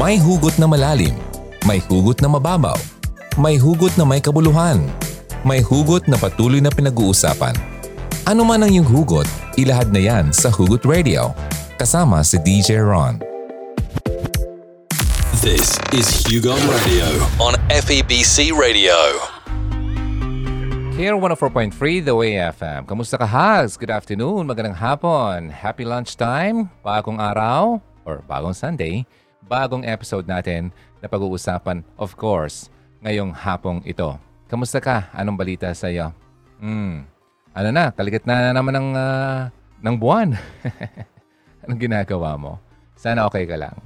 May hugot na malalim, may hugot na mababaw, may hugot na may kabuluhan, may hugot na patuloy na pinag-uusapan. Ano man ang iyong hugot, ilahad na yan sa Hugot Radio. Kasama si DJ Ron. This is Hugo Radio on FEBC Radio. Here 104.3 The Way FM. Kamusta ka, Hags? Good afternoon, magandang hapon. Happy lunchtime, bagong araw, or bagong Sunday, bagong episode natin na pag-uusapan, of course, ngayong hapong ito. Kamusta ka? Anong balita sa iyo? Hmm, ano na, kaligat na naman ng, uh, ng buwan. Anong ginagawa mo? Sana okay ka lang.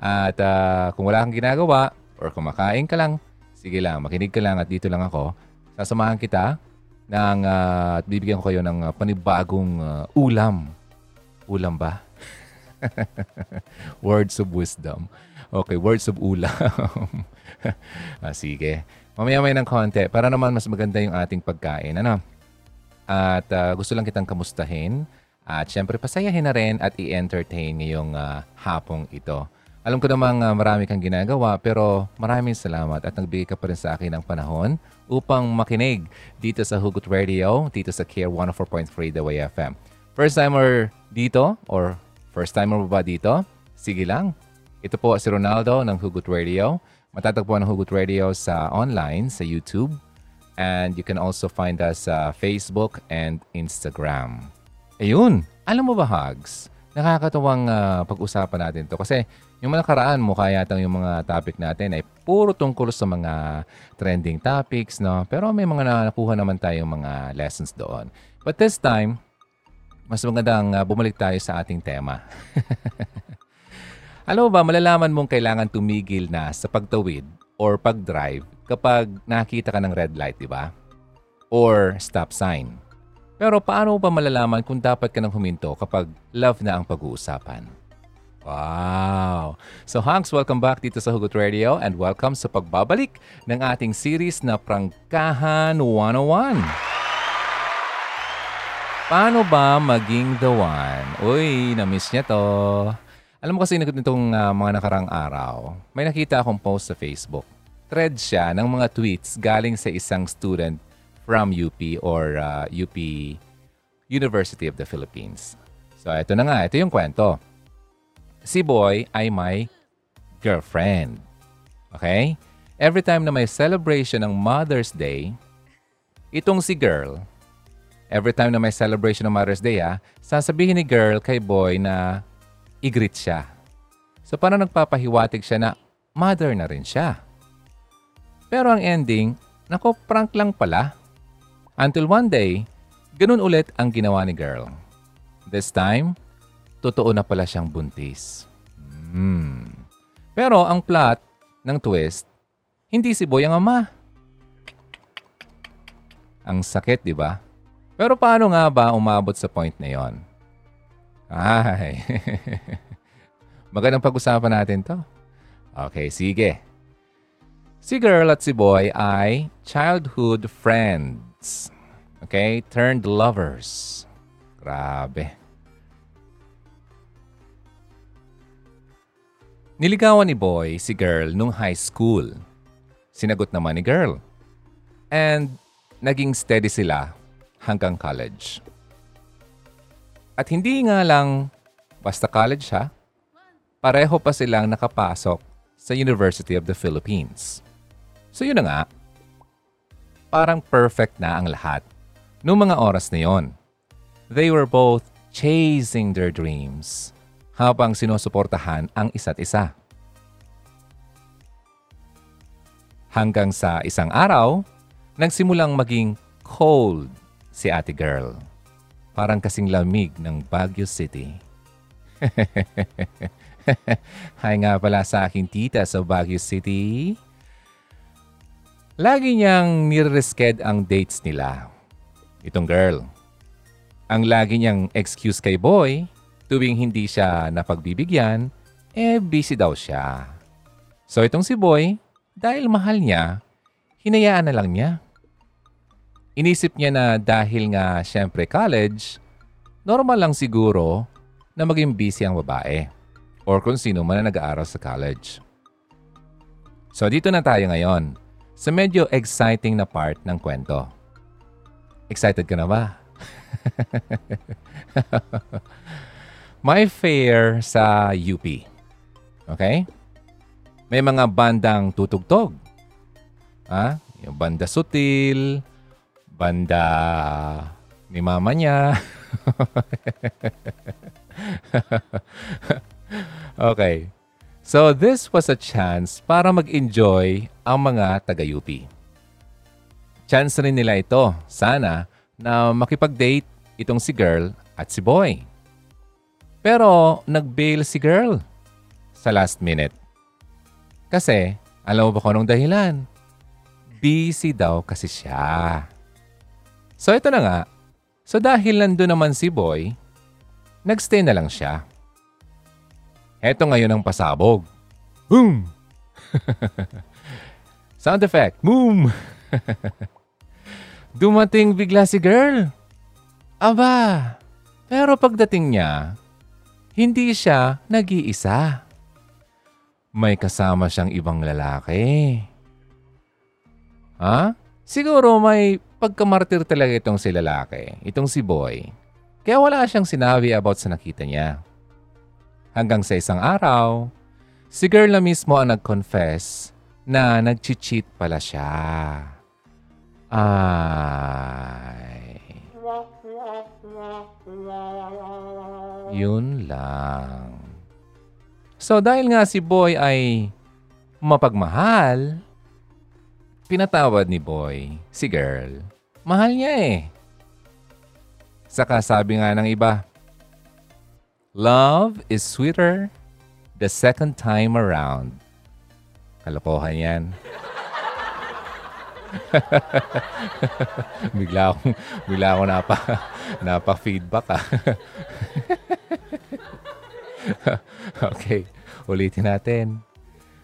At uh, kung wala kang ginagawa, or kumakain ka lang, sige lang, makinig ka lang at dito lang ako sasamahan kita ng, uh, at bibigyan ko kayo ng uh, panibagong uh, ulam. Ulam ba? words of wisdom. Okay, words of ulam. ah, sige. Mamaya-maya ng konti para naman mas maganda yung ating pagkain. Ano? At uh, gusto lang kitang kamustahin. At syempre, pasayahin na rin at i-entertain ngayong uh, hapong ito. Alam ko namang uh, marami kang ginagawa pero maraming salamat at nagbigay ka pa rin sa akin ng panahon upang makinig dito sa Hugot Radio, dito sa Care 104.3 The Way FM. First timer dito or first timer mo ba dito? Sige lang. Ito po si Ronaldo ng Hugot Radio. Matatagpuan ng Hugot Radio sa online, sa YouTube. And you can also find us sa Facebook and Instagram. Ayun. Alam mo ba, Hugs? Nakakatuwang uh, pag-usapan natin to kasi yung nakaraan, mukha yata yung mga topic natin ay puro tungkol sa mga trending topics, no? Pero may mga nakuha naman tayong mga lessons doon. But this time, mas magandang uh, bumalik tayo sa ating tema. Alam mo ba, malalaman mong kailangan tumigil na sa pagtawid or pag-drive kapag nakita ka ng red light, di ba? Or stop sign. Pero paano pa malalaman kung dapat ka nang huminto kapag love na ang pag-uusapan? Wow! So Hanks, welcome back dito sa Hugot Radio and welcome sa pagbabalik ng ating series na Prangkahan 101. Paano ba maging the one? Uy, na-miss niya to. Alam mo kasi nitong uh, mga nakarang araw, may nakita akong post sa Facebook. Thread siya ng mga tweets galing sa isang student from UP or uh, UP University of the Philippines. So ito na nga, ito yung kwento si boy ay my girlfriend. Okay? Every time na may celebration ng Mother's Day, itong si girl, every time na may celebration ng Mother's Day, ah, sasabihin ni girl kay boy na i-greet siya. So parang nagpapahiwatig siya na mother na rin siya. Pero ang ending, nako prank lang pala. Until one day, ganun ulit ang ginawa ni girl. This time, totoo na pala siyang buntis. Hmm. Pero ang plot ng twist, hindi si Boy ang ama. Ang sakit, di ba? Pero paano nga ba umabot sa point na yon? Ay, magandang pag-usapan natin to. Okay, sige. Si girl at si boy ay childhood friends. Okay, turned lovers. Grabe. Niligawan ni Boy si girl nung high school. Sinagot naman ni girl. And naging steady sila hanggang college. At hindi nga lang basta college ha, pareho pa silang nakapasok sa University of the Philippines. So yun na nga, parang perfect na ang lahat. Noong mga oras na yon, they were both chasing their dreams habang sinusuportahan ang isa't isa. Hanggang sa isang araw, nagsimulang maging cold si ate girl. Parang kasing lamig ng Baguio City. Hi nga pala sa aking tita sa Baguio City. Lagi niyang niresked ang dates nila. Itong girl. Ang lagi niyang excuse kay boy tuwing hindi siya napagbibigyan, eh busy daw siya. So itong si Boy, dahil mahal niya, hinayaan na lang niya. Inisip niya na dahil nga syempre college, normal lang siguro na maging busy ang babae. or kung sino man na nag-aaral sa college. So dito na tayo ngayon sa medyo exciting na part ng kwento. Excited ka na ba? May fair sa UP. Okay? May mga bandang tutugtog. Ha? Yung banda sutil, banda ni mama niya. okay. So this was a chance para mag-enjoy ang mga taga-UP. Chance rin nila ito, sana, na makipag-date itong si girl at si boy. Pero nag-bail si girl sa last minute. Kasi, alam mo ba kung anong dahilan? Busy daw kasi siya. So ito na nga. So dahil nandun naman si boy, nagstay na lang siya. Heto ngayon ang pasabog. Boom! Sound effect. Boom! Dumating bigla si girl. Aba, pero pagdating niya, hindi siya nag-iisa. May kasama siyang ibang lalaki. Ha? Siguro may pagkamartir talaga itong si lalaki, itong si boy. Kaya wala siyang sinabi about sa nakita niya. Hanggang sa isang araw, si girl na mismo ang nag-confess na nag-cheat pala siya. Ay. Yun lang. So dahil nga si Boy ay mapagmahal, pinatawad ni Boy si girl. Mahal niya eh. Saka sabi nga ng iba, Love is sweeter the second time around. Kalokohan yan. bigla akong, bigla akong napa, napa-feedback ah. okay, ulitin natin.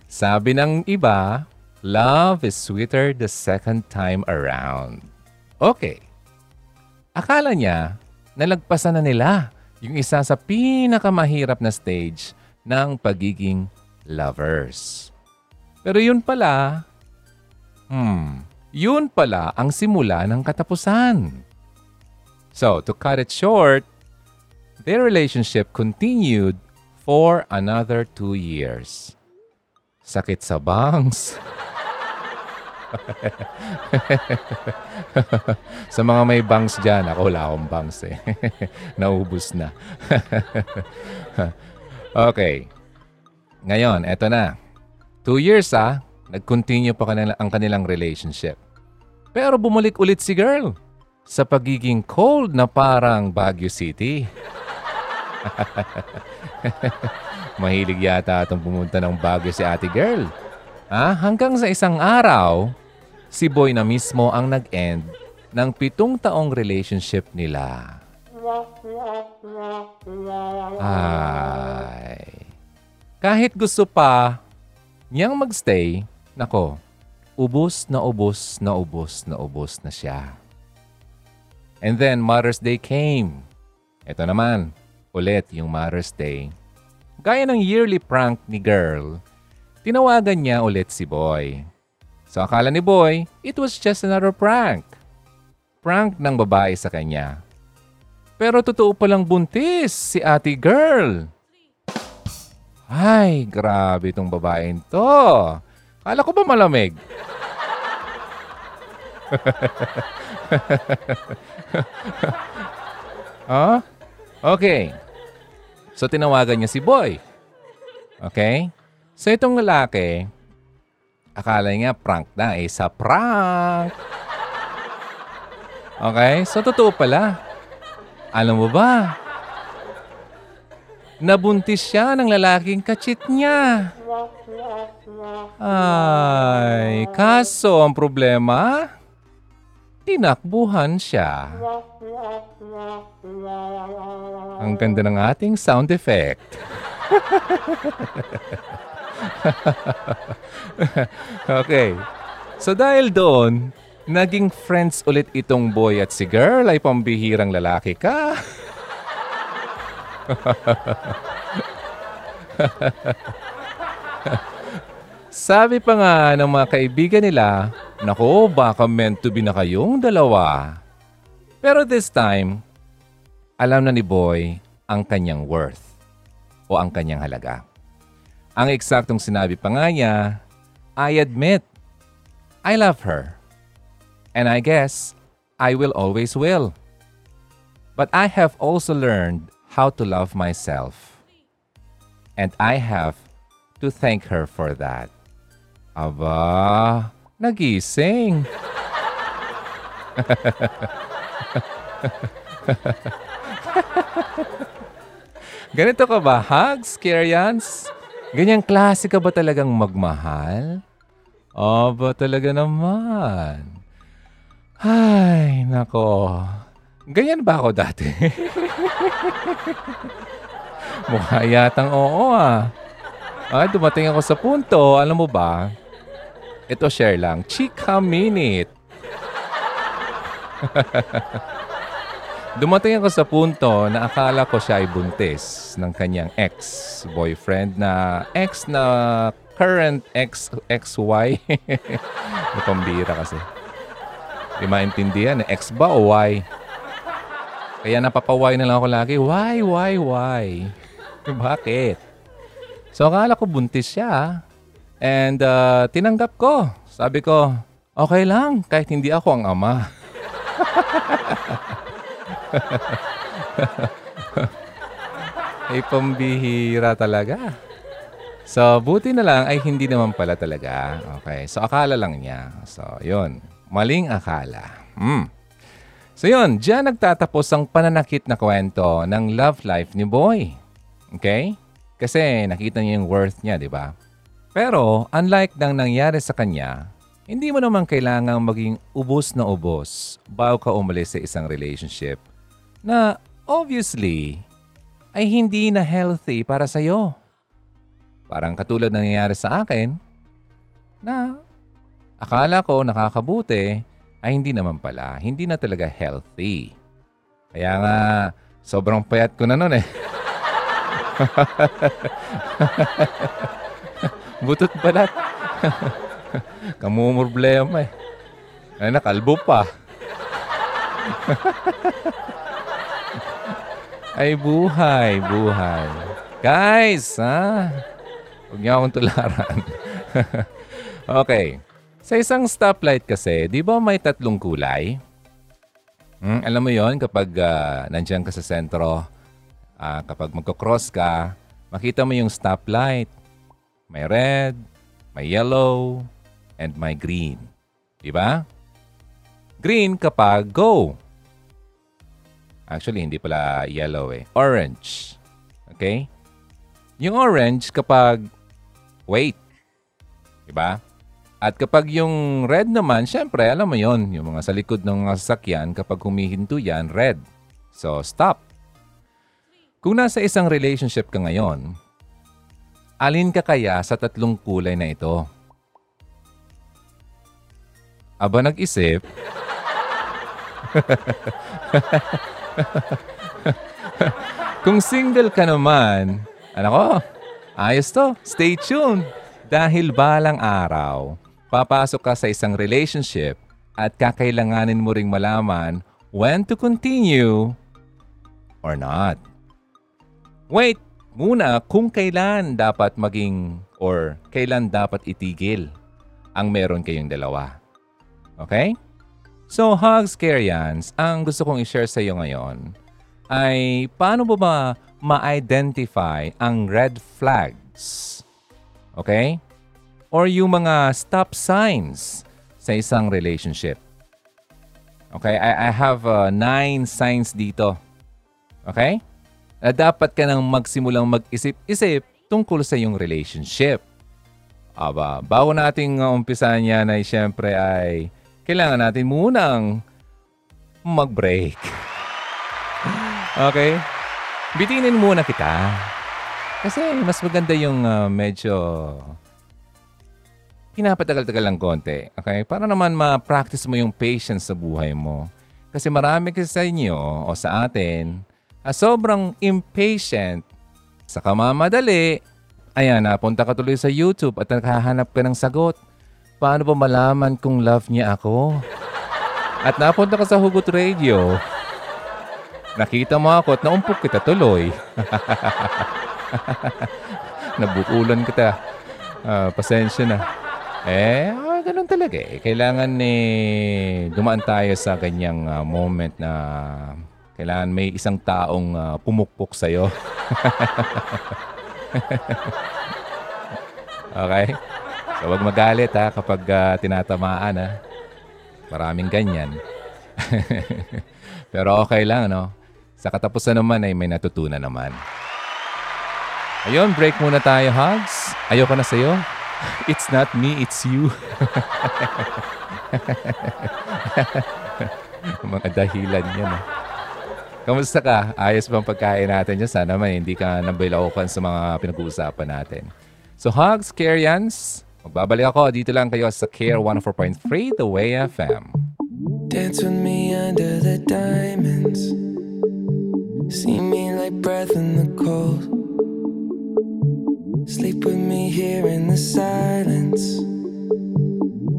Sabi ng iba, love is sweeter the second time around. Okay. Akala niya, nalagpasan na nila yung isa sa pinakamahirap na stage ng pagiging lovers. Pero yun pala, hmm, yun pala ang simula ng katapusan. So, to cut it short, their relationship continued for another two years. Sakit sa bangs. Sa mga may bangs dyan, ako wala akong bangs eh. Naubos na. okay. Ngayon, eto na. Two years ah, nag-continue pa kanila, ang kanilang relationship. Pero bumalik ulit si girl sa pagiging cold na parang Baguio City. Mahilig yata itong pumunta ng Baguio si ate girl. Ha? Hanggang sa isang araw, si Boy na mismo ang nag-end ng pitong taong relationship nila. Ay. Kahit gusto pa niyang magstay, nako, ubos na ubos na ubos na ubos na siya. And then Mother's Day came. Ito naman, ulit yung Mother's Day. Gaya ng yearly prank ni girl, tinawagan niya ulit si Boy. So akala ni Boy, it was just another prank. Prank ng babae sa kanya. Pero totoo palang buntis si ate girl. Ay, grabe itong babaeng to. Kala ko ba malamig? huh? Okay. So tinawagan niya si Boy. Okay? So itong lalaki, akala niya prank na. Eh, sa prank. Okay? So totoo pala. Alam mo ba? Nabuntis siya ng lalaking kachit niya. Ay, kaso ang problema, tinakbuhan siya. Ang ganda ng ating sound effect. okay. So dahil doon, naging friends ulit itong boy at si girl ay pambihirang lalaki ka. Sabi pa nga ng mga kaibigan nila, Nako, baka meant to be na kayong dalawa. Pero this time, alam na ni Boy ang kanyang worth o ang kanyang halaga. Ang eksaktong sinabi pa nga niya, I admit, I love her. And I guess, I will always will. But I have also learned how to love myself. And I have to thank her for that. Aba, nagising. Ganito ka ba, Hugs, Kyrians? Ganyang klase ka ba talagang magmahal? Aba, talaga naman. Ay, nako. Ganyan ba ako dati? Mukha yatang oo ah. Ay, dumating ako sa punto. Alam mo ba? Ito share lang. Chika minute. Dumating ako sa punto na akala ko siya ay buntis ng kanyang ex-boyfriend na ex na current ex XY. Pambira kasi. Di maintindihan, ex ba o Y? Kaya napapaway na lang ako lagi. Why, why, why? Bakit? So akala ko buntis siya. And uh, tinanggap ko. Sabi ko, okay lang kahit hindi ako ang ama. ay pambihira talaga. So, buti na lang ay hindi naman pala talaga. Okay. So, akala lang niya. So, yun. Maling akala. Hmm. So, yun. Diyan nagtatapos ang pananakit na kwento ng love life ni Boy. Okay? Kasi nakita niya yung worth niya, di ba? Pero, unlike nang nangyari sa kanya, hindi mo naman kailangang maging ubos na ubos bago ka umalis sa isang relationship na obviously ay hindi na healthy para sa'yo. Parang katulad ng nangyayari sa akin na akala ko nakakabuti ay hindi naman pala. Hindi na talaga healthy. Kaya nga, sobrang payat ko na nun eh. Butot balat. Kamumurblema eh. Ay, nakalbo pa. Ay, buhay, buhay. Guys, ha? Huwag niyo akong tularan. okay. Sa isang stoplight kasi, di ba may tatlong kulay? Hmm, alam mo yon kapag uh, nandiyan ka sa sentro, uh, kapag magkocross ka, makita mo yung stoplight. May red, may yellow, and may green. Di ba? Green kapag go. Actually, hindi pala yellow eh. Orange. Okay? Yung orange kapag wait. Di ba? At kapag yung red naman, syempre, alam mo yon yung mga sa likod ng mga sasakyan, kapag humihinto yan, red. So, stop. Kung nasa isang relationship ka ngayon, Alin ka kaya sa tatlong kulay na ito? Aba nag-isip? Kung single ka naman, ano ko, ayos to, stay tuned. Dahil balang araw, papasok ka sa isang relationship at kakailanganin mo ring malaman when to continue or not. Wait, muna kung kailan dapat maging or kailan dapat itigil ang meron kayong dalawa. Okay? So, Hugs Carians, ang gusto kong i-share sa iyo ngayon ay paano ba ba ma-identify ang red flags? Okay? Or yung mga stop signs sa isang relationship. Okay? I, I have uh, nine signs dito. Okay? na dapat ka nang magsimulang mag-isip-isip tungkol sa iyong relationship. Aba, bago nating uh, umpisahan yan ay syempre ay kailangan natin munang mag-break. okay? Bitinin muna kita. Kasi mas maganda yung uh, medyo pinapatagal-tagal lang konti. Okay? Para naman ma-practice mo yung patience sa buhay mo. Kasi marami kasi sa inyo o sa atin, uh, sobrang impatient sa kamamadali Ayan, napunta ka tuloy sa YouTube at nakahanap ka ng sagot. Paano ba malaman kung love niya ako? At napunta ka sa Hugot Radio. Nakita mo ako at naumpok kita tuloy. Nabukulan kita. Ah, pasensya na. Eh, ah, ganun talaga eh. Kailangan eh, dumaan tayo sa ganyang ah, moment na kailangan may isang taong ah, pumukpok sa'yo. okay? So, wag magalit ha kapag ah, tinatamaan ha. Maraming ganyan. Pero okay lang, no? Sa katapusan naman ay may natutunan naman. Ayun, break muna tayo, Hugs. Ayoko na sa'yo. It's not me, it's you. Mga dahilan yan. Eh. Kamusta ka? Ayos bang pagkain natin dyan? Sana man hindi ka nabilaukan sa mga pinag-uusapan natin. So, Hugs, Karyans, magbabalik ako. Dito lang kayo sa Care 104.3 The Way FM. Dance with me under the diamonds. See me like breath in the cold. Sleep with me here in the silence.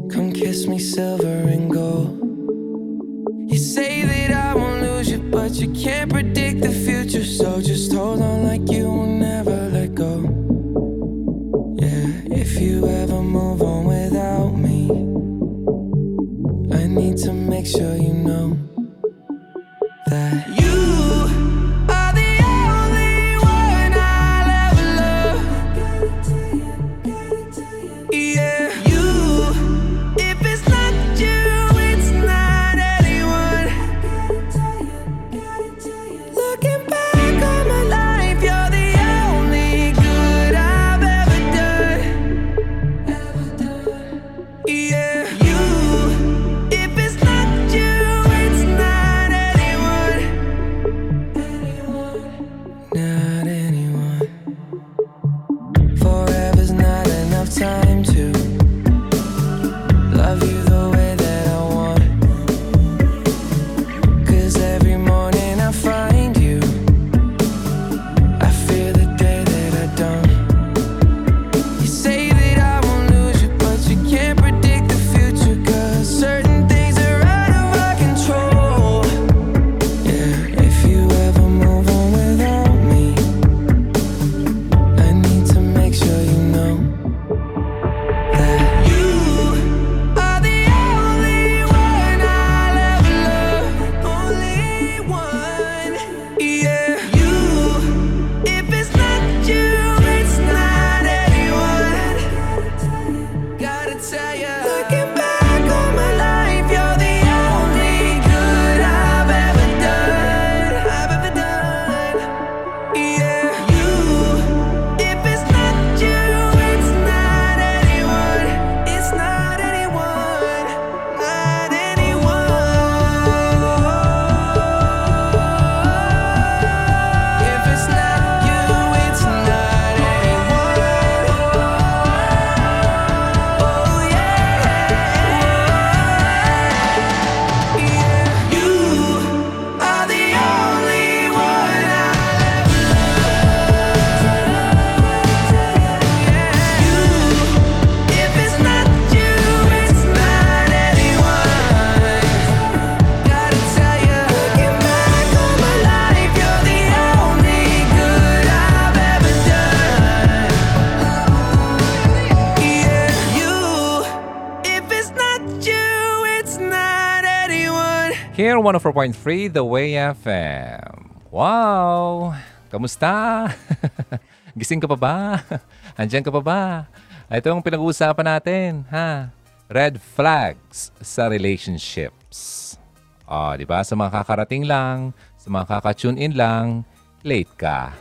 Come kiss me silver and gold. You say that I won't lose you, but you can't predict the future. So just hold on like you will never let you ever move on without me, I need to make sure you know that you 104.3 The Way FM. Wow! Kamusta? Gising ka pa ba? Andiyan ka pa ba? Ito ang pinag-uusapan natin, ha? Red flags sa relationships. Ah, di ba? Sa mga kakarating lang, sa mga kaka-tune in lang, late ka.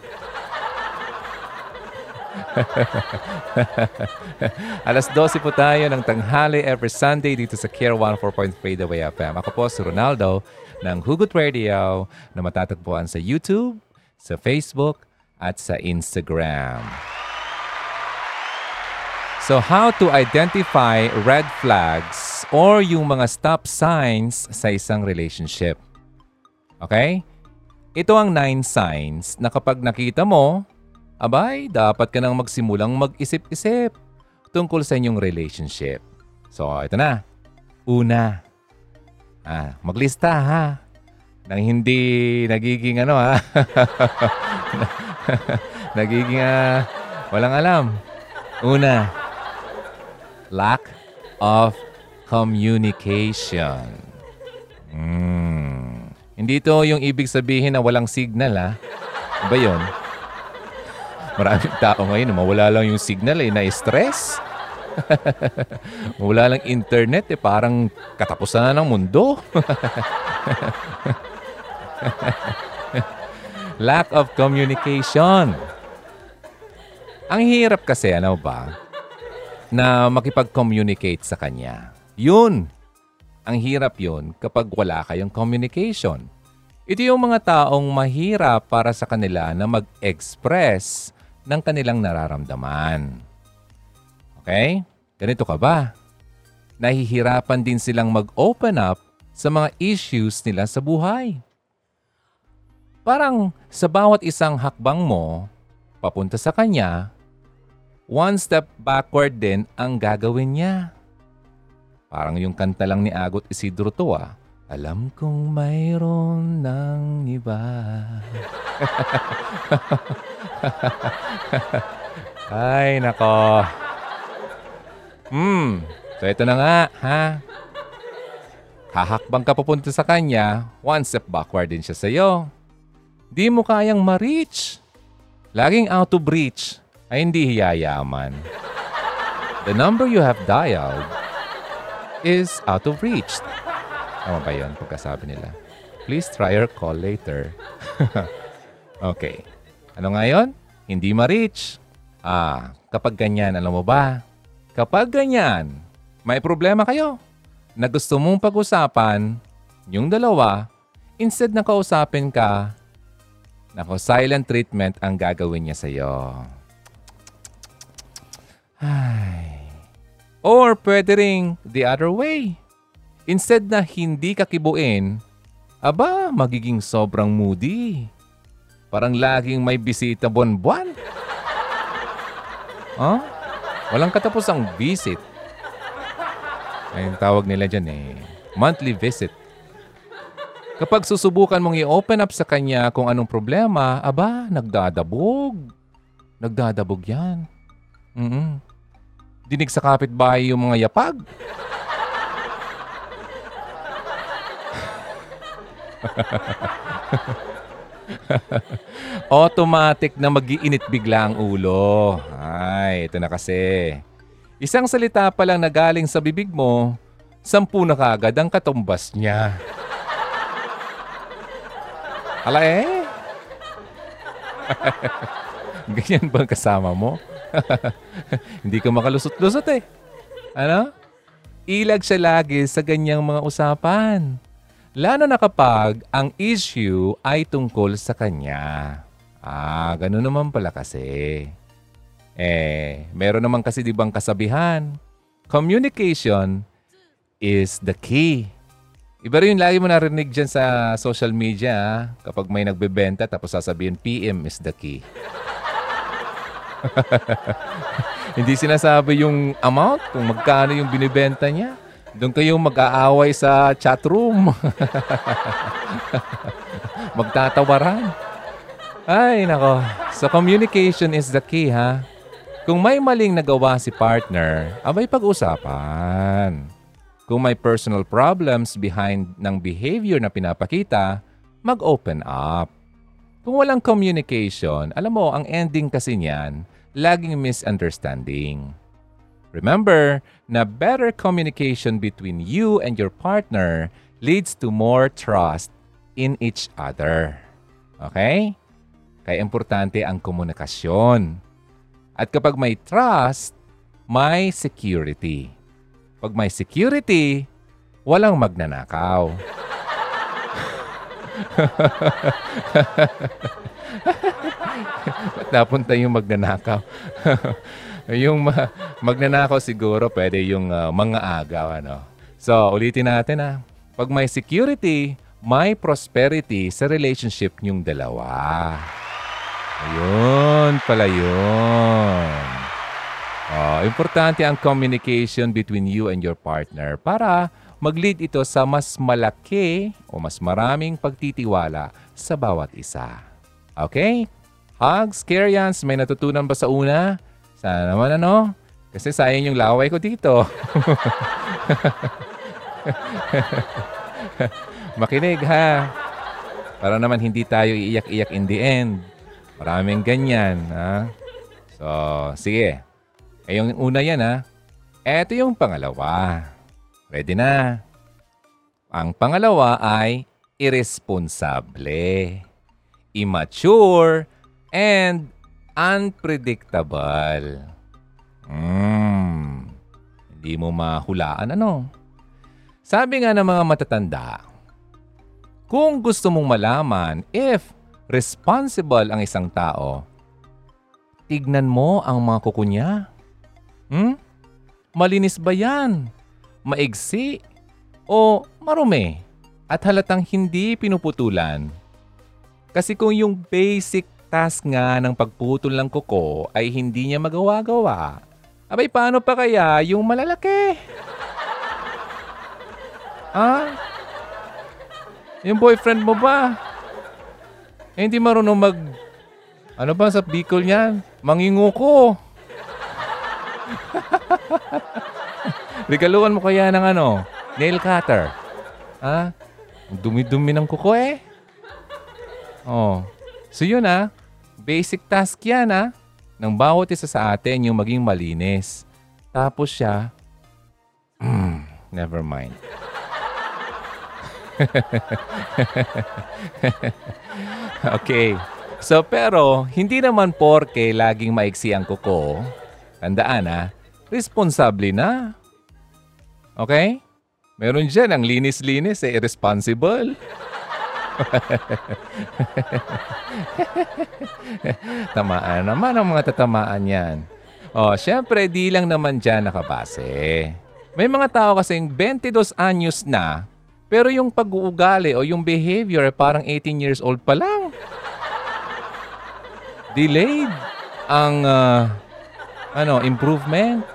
Alas 12 po tayo ng tanghali every Sunday dito sa Care 104.3 The Way FM. Ako po si Ronaldo ng Hugot Radio na matatagpuan sa YouTube, sa Facebook, at sa Instagram. So how to identify red flags or yung mga stop signs sa isang relationship. Okay? Ito ang nine signs na kapag nakita mo abay, dapat ka nang magsimulang mag-isip-isip tungkol sa inyong relationship. So, ito na. Una, ah, maglista ha. Nang hindi nagiging ano ha. nagiging ah, walang alam. Una, lack of communication. Hmm. Hindi to yung ibig sabihin na walang signal ha. Ba yun? Maraming tao ngayon, mawala lang yung signal eh, na-stress. Wala lang internet eh, parang katapusan na ng mundo. Lack of communication. Ang hirap kasi, ano ba, na makipag-communicate sa kanya. Yun. Ang hirap yun kapag wala kayong communication. Ito yung mga taong mahirap para sa kanila na mag-express ng kanilang nararamdaman. Okay? Ganito ka ba? Nahihirapan din silang mag-open up sa mga issues nila sa buhay. Parang sa bawat isang hakbang mo, papunta sa kanya, one step backward din ang gagawin niya. Parang yung kanta lang ni Agot Isidro to ah. Alam kong mayroon ng iba. Ay, nako. Hmm, so ito na nga, ha? Hahakbang ka papunta sa kanya, one step backward din siya sa'yo. Di mo kayang ma-reach. Laging out of reach ay hindi hiyayaman. The number you have dialed is out of reach. Tama ba yun pagkasabi nila? Please try or call later. okay. Ano nga yun? Hindi ma-reach. Ah, kapag ganyan, alam mo ba? Kapag ganyan, may problema kayo na gusto mong pag-usapan, yung dalawa, instead na kausapin ka, nako, silent treatment ang gagawin niya sa'yo. Ay. Or pwede ring the other way. Instead na hindi ka kibuin, aba, magiging sobrang moody. Parang laging may bisita buwan-buwan. Huh? Walang katapusang visit. Ay, tawag nila dyan eh. Monthly visit. Kapag susubukan mong i-open up sa kanya kung anong problema, aba, nagdadabog. Nagdadabog yan. Mm Dinig sa kapitbahay yung mga yapag. Automatic na magiinit bigla ang ulo. Ay, ito na kasi. Isang salita pa lang na galing sa bibig mo, sampu na kagad ang katumbas niya. Ala eh. Ganyan ba ang kasama mo? Hindi ka makalusot-lusot eh. Ano? Ilag siya lagi sa ganyang mga usapan. Lalo na kapag ang issue ay tungkol sa kanya. Ah, ganun naman pala kasi. Eh, meron naman kasi di bang kasabihan, communication is the key. Iba rin yung lagi mo narinig dyan sa social media ah, kapag may nagbebenta tapos sasabihin PM is the key. Hindi sinasabi yung amount kung magkano yung binibenta niya. Doon kayo mag-aaway sa chat room. Magtatawaran. Ay, nako. So communication is the key, ha? Kung may maling nagawa si partner, abay pag-usapan. Kung may personal problems behind ng behavior na pinapakita, mag-open up. Kung walang communication, alam mo, ang ending kasi niyan, laging misunderstanding. Remember na better communication between you and your partner leads to more trust in each other. Okay? Kaya importante ang komunikasyon. At kapag may trust, may security. Pag may security, walang magnanakaw. Ba't napunta yung magnanakaw? yung ma- magnanakaw siguro pwede yung uh, mga agaw. Ano? So, ulitin natin ha. Pag may security, may prosperity sa relationship nyong dalawa. Ayun pala yun. Oh, importante ang communication between you and your partner para mag-lead ito sa mas malaki o mas maraming pagtitiwala sa bawat isa. Okay? Hugs, Karyans, may natutunan ba sa una? Sana naman ano? Kasi sayang yung laway ko dito. Makinig ha. Para naman hindi tayo iiyak-iyak in the end. Maraming ganyan. Ha? So, sige. Eh, yung una yan ha. Eto yung pangalawa. Ready na. Ang pangalawa ay irresponsable, immature, and unpredictable. Hmm. Hindi mo mahulaan ano? Sabi nga ng mga matatanda, kung gusto mong malaman if responsible ang isang tao, tignan mo ang mga kuko niya. Hmm? Malinis ba yan? Maigsi? O marumi? At halatang hindi pinuputulan? Kasi kung yung basic task nga ng pagputol ng kuko ay hindi niya magawa-gawa, abay paano pa kaya yung malalaki? Ha? Yung boyfriend mo ba? Eh, hindi marunong mag... Ano ba sa Bicol niyan? Manginguko. Regaluhan mo kaya ng ano? Nail cutter. Ha? Dumi-dumi ng kuko eh. Oh. So yun ah. Basic task yan ah. Ng bawat isa sa atin yung maging malinis. Tapos siya, hmm, never mind. okay. So pero, hindi naman porke laging maiksi ang kuko. Tandaan ha, responsable na. Okay? Meron dyan ang linis-linis eh, irresponsible. tamaan naman ang mga tatamaan yan. Oh, syempre, di lang naman dyan nakabase. May mga tao kasing 22 anyos na, pero yung pag-uugali o yung behavior parang 18 years old pa lang. Delayed ang ah, ano, improvement.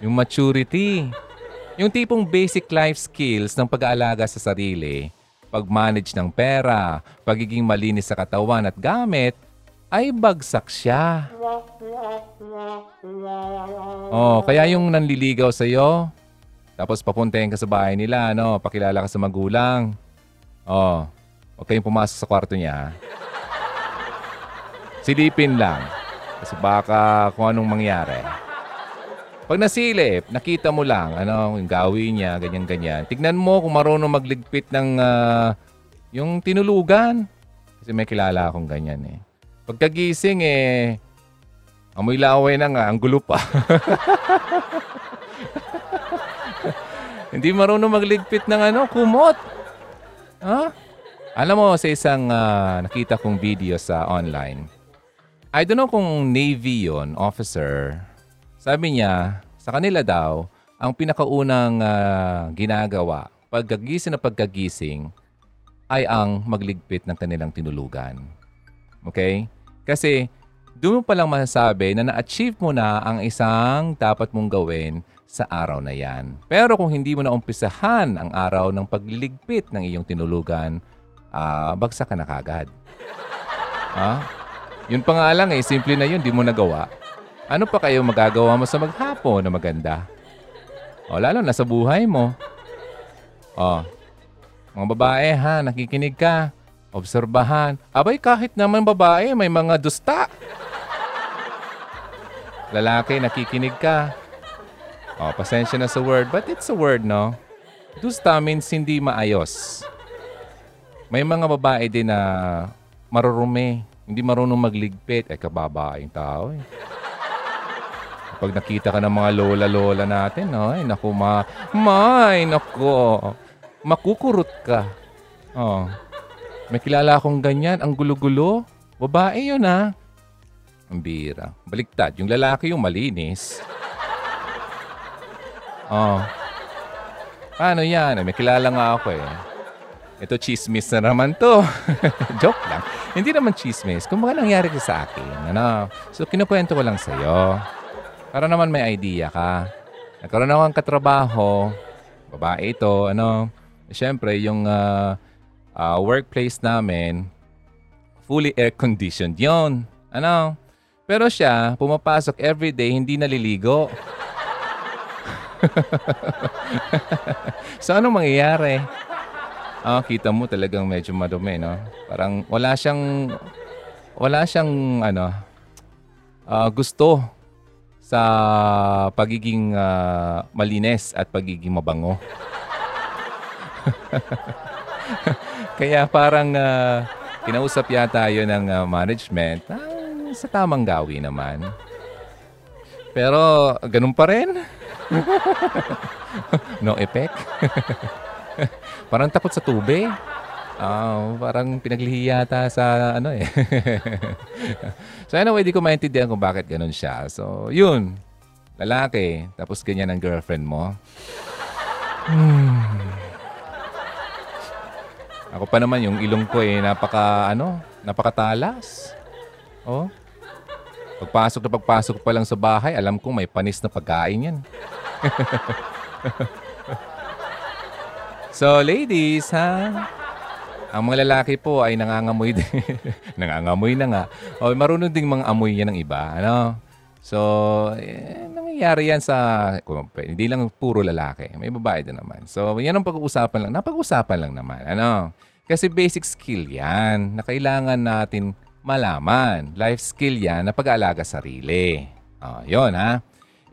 Yung maturity. Yung tipong basic life skills ng pag-aalaga sa sarili, pag-manage ng pera, pagiging malinis sa katawan at gamit, ay bagsak siya. Oh, kaya yung nanliligaw sa iyo, tapos papuntahin ka sa bahay nila, ano, pakilala ka sa magulang. Oh, huwag kayong pumasok sa kwarto niya. Silipin lang. Kasi baka kung anong mangyari. Pag nasilip, nakita mo lang, ano, yung gawin niya, ganyan-ganyan. Tignan mo kung marunong magligpit ng ah, yung tinulugan. Kasi may kilala akong ganyan eh. Pagkagising eh, amoy laway na nga, ang gulo pa. Hindi marunong magligpit ng ano, kumot. Ha? Alam mo, sa isang ah, nakita kong video sa online, I don't know kung Navy yon officer. Sabi niya, sa kanila daw, ang pinakaunang ah, ginagawa pagkagising na pagkagising ay ang magligpit ng kanilang tinulugan. Okay? Kasi doon mo palang masasabi na na-achieve mo na ang isang dapat mong gawin sa araw na yan. Pero kung hindi mo na umpisahan ang araw ng pagliligpit ng iyong tinulugan, ah, bagsak ka na kagad. Ha? Yun pa nga lang eh, simple na yun, di mo nagawa. Ano pa kayo magagawa mo sa maghapon na maganda? O lalo na sa buhay mo. O, mga babae ha, nakikinig ka. Obserbahan. Abay, kahit naman babae, may mga dusta. Lalaki, nakikinig ka. O, pasensya na sa word, but it's a word, no? Dusta means hindi maayos. May mga babae din na marurumi, hindi marunong magligpit. Eh, kababaeng tao eh. Pag nakita ka ng mga lola-lola natin, ay, naku, ma, may, naku, makukurot ka. Oh. May kilala akong ganyan, ang gulo-gulo. Babae yun, ha? Ang bira. Baliktad, yung lalaki yung malinis. Oh. Paano yan? May kilala nga ako eh. ito chismis na naman to. Joke lang. Hindi naman chismis. Kung baka nangyari ko sa akin. Ano? So, kinukwento ko lang sa'yo. Para naman may idea ka. Nagkaroon ako ng katrabaho. Babae ito. Ano? Siyempre, yung ah, ah, workplace namin, fully air-conditioned yon. Ano? Pero siya, pumapasok everyday, hindi naliligo. so, anong mangyayari? Ah, kita mo talagang medyo madumi, no? Parang wala siyang wala siyang ano ah, gusto sa pagiging ah, malinis at pagiging mabango. Kaya parang ah, kinausap yata yun ng ah, management ah, sa tamang gawi naman. Pero ganun pa rin. no effect. parang takot sa tubig. Ah, parang pinaglihi yata sa ano eh. so anyway, di ko maintindihan kung bakit ganun siya. So, yun. Lalaki. Tapos ganyan ang girlfriend mo. Hmm. Ako pa naman, yung ilong ko eh, napaka, ano, napakatalas. Oh. Pagpasok na pagpasok pa lang sa bahay, alam kong may panis na pagkain yan. so, ladies, ha? Ang mga lalaki po ay nangangamoy din. nangangamoy na nga. O, marunong ding mga amoy yan ng iba. Ano? So, eh, nangyayari yan sa, hindi lang puro lalaki. May babae din naman. So, yan ang pag-uusapan lang. Napag-usapan lang naman. Ano? Kasi basic skill yan na kailangan natin malaman. Life skill yan na pag-aalaga sarili. Oh, yun ha.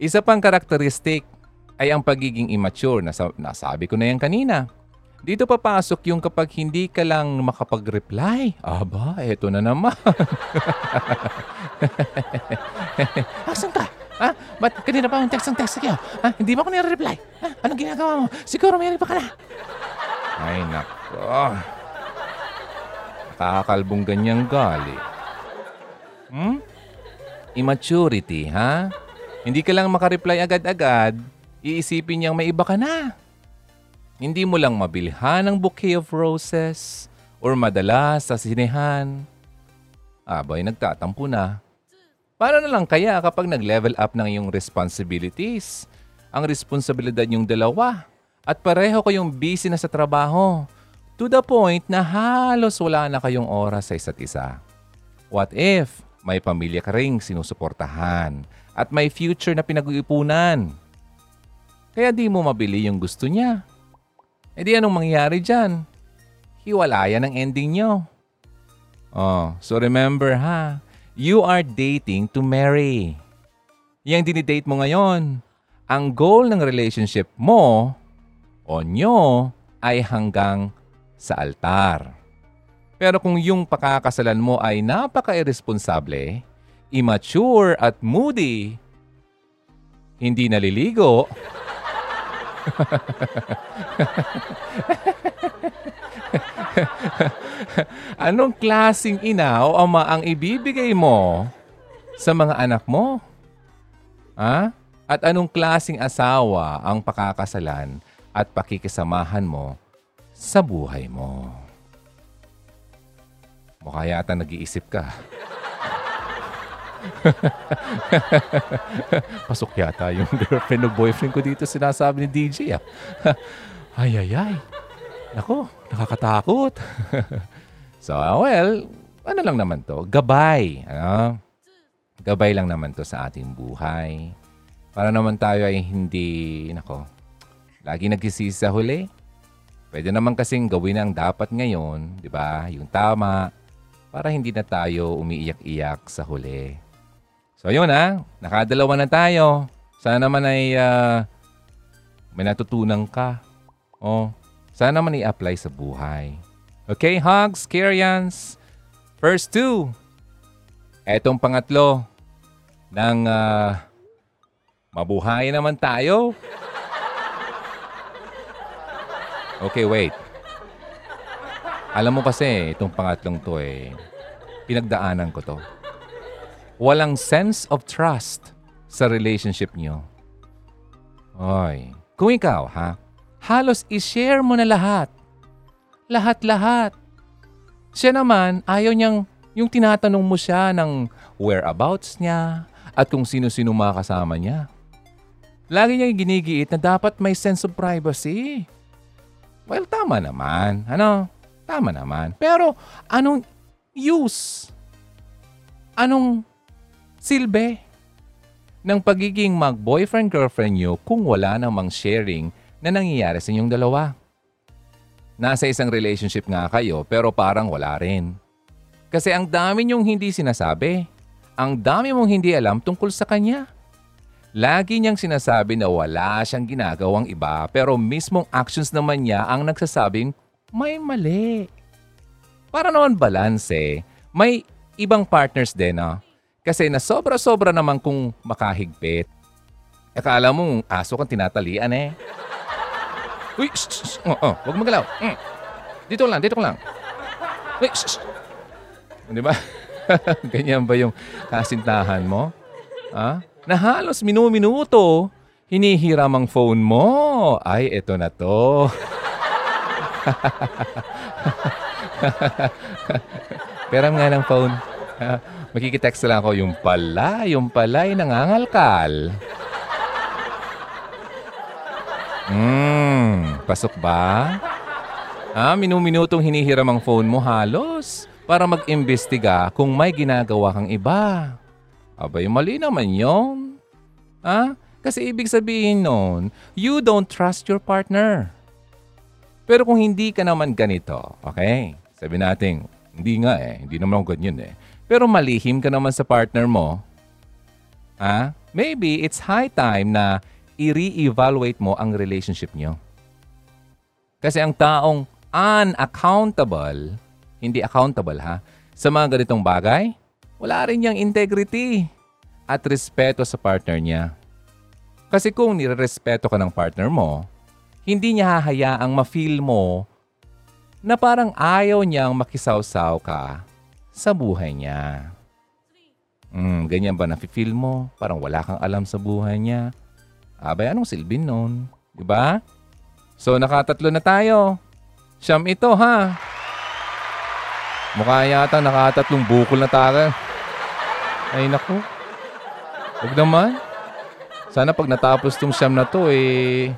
Isa pang karakteristik ay ang pagiging immature. Nasa, nasabi ko na yan kanina. Dito papasok yung kapag hindi ka lang makapag-reply. Aba, eto na naman. Asan ka? Ha? Ba't kanina pa akong text ang text sa'yo? Ha? Hindi ba ako nire-reply? Ha? Anong ginagawa mo? Siguro may pa ka na. Ay, nako. Nakakalbong ganyang gali. Hmm? Immaturity, ha? Hindi ka lang makareply agad-agad, iisipin niyang may iba ka na. Hindi mo lang mabilhan ng bouquet of roses or madala sa sinehan. Abay, nagtatampo na. Paano na lang kaya kapag nag-level up ng iyong responsibilities? Ang responsibilidad yung dalawa at pareho kayong busy na sa trabaho to the point na halos wala na kayong oras sa isa't isa. What if may pamilya ka ring sinusuportahan at may future na pinag-iipunan? Kaya di mo mabili yung gusto niya. E di anong mangyayari dyan? Hiwalayan ang ending nyo. Oh, so remember ha, you are dating to marry. Yang dinidate mo ngayon, ang goal ng relationship mo o nyo ay hanggang sa altar. Pero kung yung pakakasalan mo ay napaka-irresponsable, immature at moody, hindi naliligo, anong klasing ina o ama ang ibibigay mo sa mga anak mo? Ha? At anong klasing asawa ang pakakasalan at pakikisamahan mo sa buhay mo? Mukha yata nag-iisip ka. Pasok yata yung girlfriend o boyfriend ko dito sinasabi ni DJ ah. ay ay ay. Nako, nakakatakot. so, well, ano lang naman to? Gabay. Ano? Gabay lang naman to sa ating buhay. Para naman tayo ay hindi, nako, lagi nagsisisi sa huli. Pwede naman kasing gawin ang dapat ngayon, di ba? Yung tama, para hindi na tayo umiiyak-iyak sa huli. So yun ha, nakadalawa na tayo. Sana naman ay ah, may natutunan ka. Oh, sana naman i-apply sa buhay. Okay, hugs, Kyrians. First two. Etong pangatlo ng ah, mabuhay naman tayo. Okay, wait. Alam mo kasi, itong pangatlong to eh, pinagdaanan ko to. Walang sense of trust sa relationship nyo. Oy, kung ikaw ha, halos i-share mo na lahat. Lahat-lahat. Siya naman, ayaw niyang yung tinatanong mo siya ng whereabouts niya at kung sino-sino mga kasama niya. Lagi niyang ginigiit na dapat may sense of privacy. Well, tama naman. Ano? Tama naman. Pero anong use? Anong silbi ng pagiging mag-boyfriend-girlfriend nyo kung wala namang sharing na nangyayari sa inyong dalawa? Nasa isang relationship nga kayo pero parang wala rin. Kasi ang dami niyong hindi sinasabi. Ang dami mong hindi alam tungkol sa kanya. Lagi niyang sinasabi na wala siyang ginagawang iba pero mismong actions naman niya ang nagsasabing may mali. Para naman balance eh. May ibang partners din ah. Kasi na sobra-sobra naman kung makahigpit. Akala mo aso kang tinatalian eh. Uy, shh, shh. Oh, oh, huwag magalaw. Mm. Dito lang, dito lang. Uy, shh, shh. Di ba? Ganyan ba yung kasintahan mo? Ha? Na halos minu-minuto, hinihiram ang phone mo. Ay, eto na to. Peram nga ng phone. Makikitext lang ako, yung pala, yung pala ay nangangalkal. Hmm, pasok ba? Ah, minu-minutong hinihiram ang phone mo halos para mag-imbestiga kung may ginagawa kang iba. Abay, mali naman yon. Ah, kasi ibig sabihin nun, you don't trust your partner. Pero kung hindi ka naman ganito, okay? Sabi natin, hindi nga eh, hindi naman ako ganyan eh. Pero malihim ka naman sa partner mo, ah, maybe it's high time na i-re-evaluate mo ang relationship nyo. Kasi ang taong unaccountable, hindi accountable ha, sa mga ganitong bagay, wala rin niyang integrity at respeto sa partner niya. Kasi kung nirerespeto ka ng partner mo, hindi niya hahayaang ma-feel mo na parang ayaw niyang makisawsaw ka sa buhay niya. Hmm, ganyan ba nafe-feel mo? Parang wala kang alam sa buhay niya. Abay, anong silbin nun? Ba? So, nakatatlo na tayo. Siyam ito, ha? Mukha yata nakatatlong bukol na tayo. Ay, naku. Huwag naman. Sana pag natapos tong siyam na to, eh,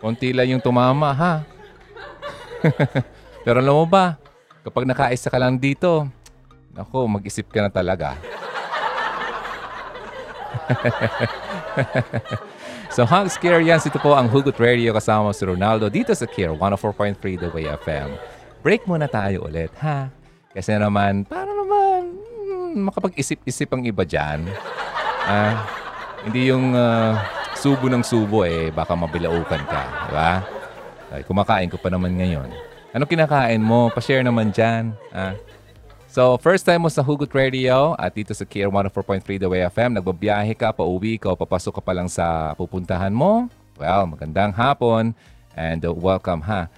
konti lang yung tumama, ha? Pero alam mo ba, kapag nakaisa ka lang dito, naku, mag-isip ka na talaga. So Hugs Care yan. Ito po ang Hugot Radio kasama si Ronaldo dito sa Care 104.3 The FM. Break muna tayo ulit, ha? Kasi naman, para naman hmm, makapag-isip-isip ang iba dyan. Ah, hindi yung ah, subo ng subo eh, baka mabilaukan ka. Di ba? Ay, kumakain ko pa naman ngayon. Ano kinakain mo? Pa-share naman dyan. Ah. So, first time mo sa Hugot Radio at dito sa Care 104.3 The Way FM, nagbabiyahe ka, pauwi ka o papasok ka pa lang sa pupuntahan mo. Well, magandang hapon and welcome ha.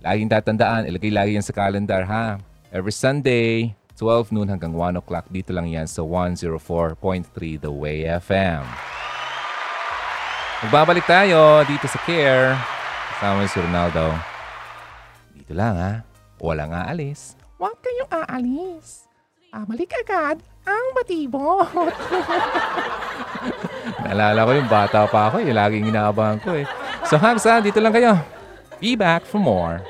Laging tatandaan, ilagay lagi yan sa calendar ha. Every Sunday, 12 noon hanggang 1 o'clock, dito lang yan sa 104.3 The Way FM. Magbabalik tayo dito sa Care. Kasama si Ronaldo. Dito lang ha. Walang aalis. Huwag kayong aalis. Ah, balik agad ang batibot. Naalala ko yung bata pa ako, yung laging inaabangan ko eh. So Hags ha, dito lang kayo. Be back for more.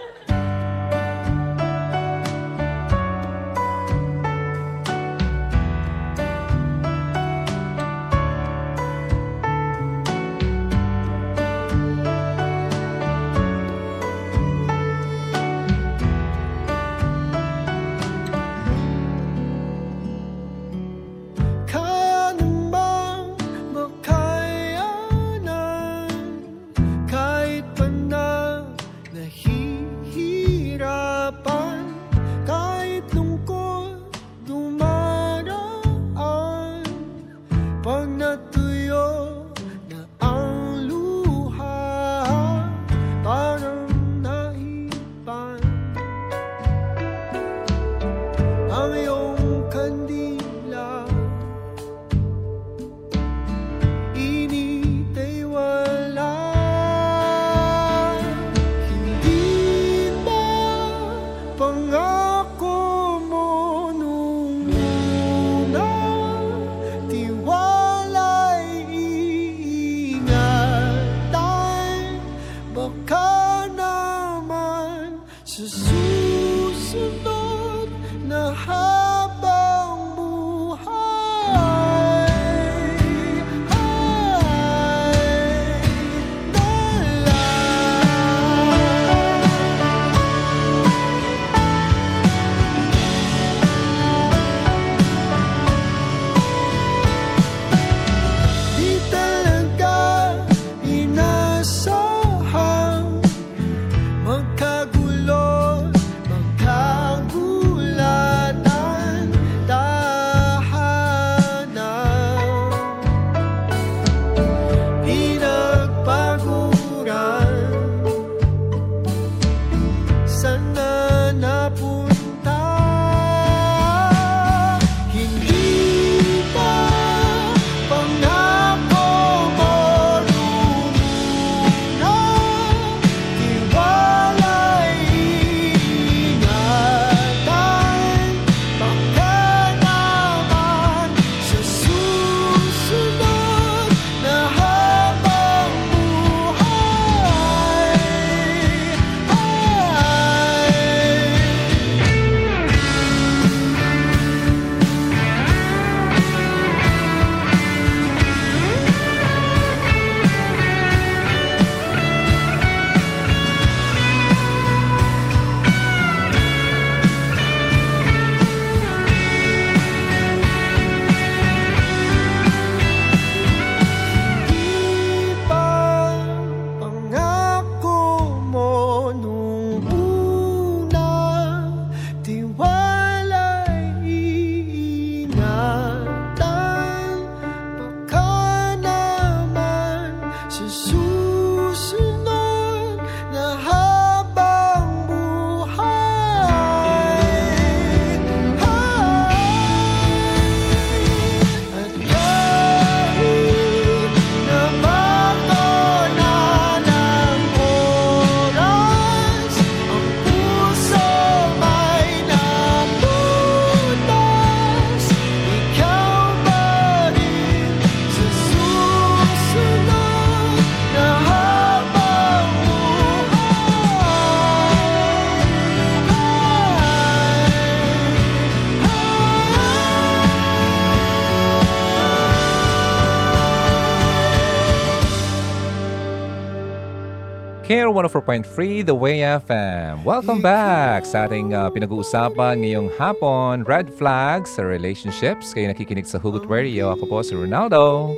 Care 104.3 The Way FM. Welcome back sa ating uh, pinag-uusapan ngayong hapon, red flags sa relationships. Kayo nakikinig sa Hugot Radio. Ako po si Ronaldo.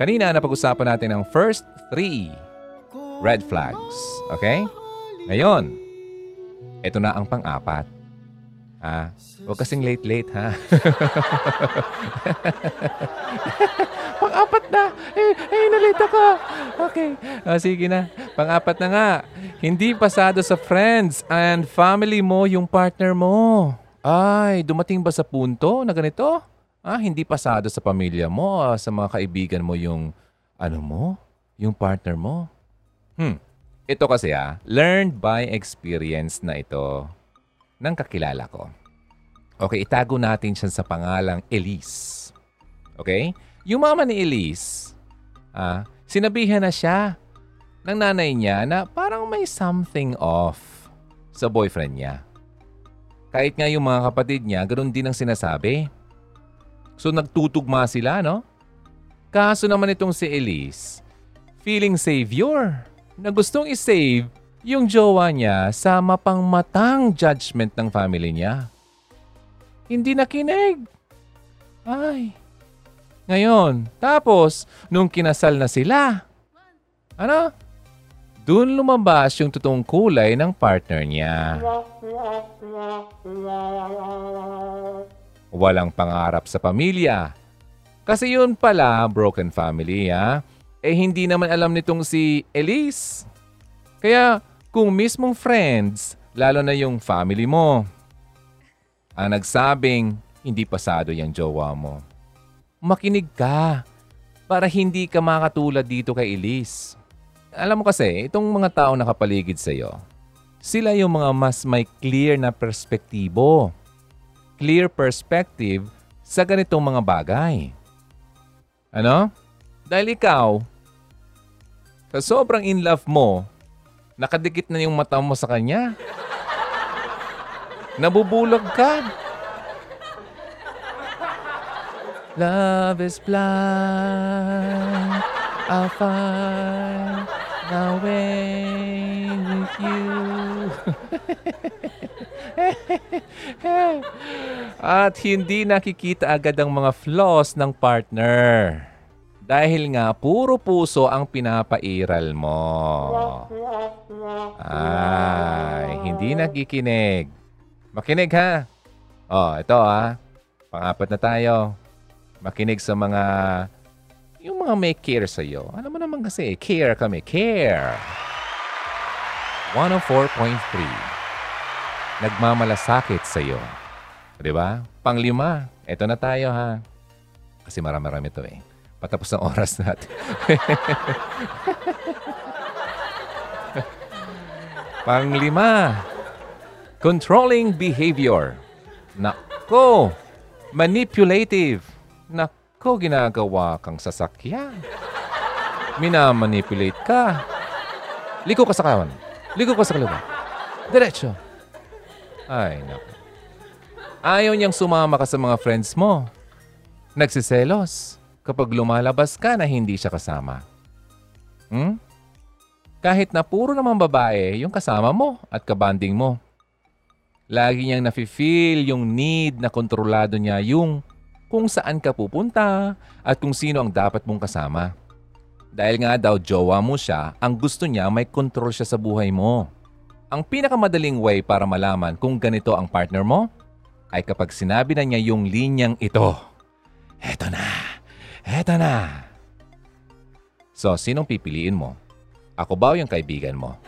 Kanina napag-usapan natin ang first three red flags. Okay? Ngayon, ito na ang pang-apat. Ha? Huwag kasing late-late, ha? Pang-apat na. Eh, eh, nalita ka. Okay. O, sige na. Pang-apat na nga. Hindi pasado sa friends and family mo yung partner mo. Ay, dumating ba sa punto na ganito? Ah, hindi pasado sa pamilya mo, ah, sa mga kaibigan mo yung, ano mo? Yung partner mo? Hmm. Ito kasi ah, learned by experience na ito ng kakilala ko. Okay, itago natin siya sa pangalang Elise. Okay? Yung mama ni Elise, ah, sinabihan na siya ng nanay niya na parang may something off sa boyfriend niya. Kahit nga yung mga kapatid niya, ganoon din ang sinasabi. So nagtutugma sila, no? Kaso naman itong si Elise, feeling savior na gustong isave yung jowa niya sa mapangmatang judgment ng family niya. Hindi nakinig. Ay. Ngayon, tapos, nung kinasal na sila, ano? Doon lumabas yung totoong kulay ng partner niya. Walang pangarap sa pamilya. Kasi yun pala, broken family, ha? Eh, hindi naman alam nitong si Elise. Kaya, kung mismong friends, lalo na yung family mo, ang nagsabing hindi pasado yung jowa mo, makinig ka para hindi ka makatulad dito kay Elise. Alam mo kasi, itong mga tao nakapaligid sa iyo, sila yung mga mas may clear na perspektibo. Clear perspective sa ganitong mga bagay. Ano? Dahil ikaw, sa sobrang in love mo, nakadikit na yung mata mo sa kanya. Nabubulag ka. Love is blind. I'll find my way with you. At hindi nakikita agad ang mga flaws ng partner. Dahil nga, puro puso ang pinapairal mo. Ay, hindi nakikinig. Makinig ha. Oh, ito ha. Pangapat na tayo. Makinig sa mga yung mga may care sa iyo. Ano mo naman kasi, care kami. Care. 104.3. Nagmamalasakit sa iyo. Di ba? Panglima. Ito na tayo ha. Kasi marami-rami ito eh. Patapos ang oras natin. Panglima. Controlling behavior. Nako. Manipulative. Nako, ginagawa kang sasakyan. Minamanipulate ka. Liko ka sa kawan. Liko ka sa kaliwa. Diretso. Ay, nako. Ayaw niyang sumama ka sa mga friends mo. Nagsiselos kapag lumalabas ka na hindi siya kasama. Hmm? Kahit na puro naman babae yung kasama mo at kabanding mo. Lagi niyang nafe-feel yung need na kontrolado niya yung kung saan ka pupunta at kung sino ang dapat mong kasama. Dahil nga daw jowa mo siya, ang gusto niya may control siya sa buhay mo. Ang pinakamadaling way para malaman kung ganito ang partner mo ay kapag sinabi na niya yung linyang ito. Eto na. Eto na. So, sinong pipiliin mo? Ako ba o yung kaibigan mo?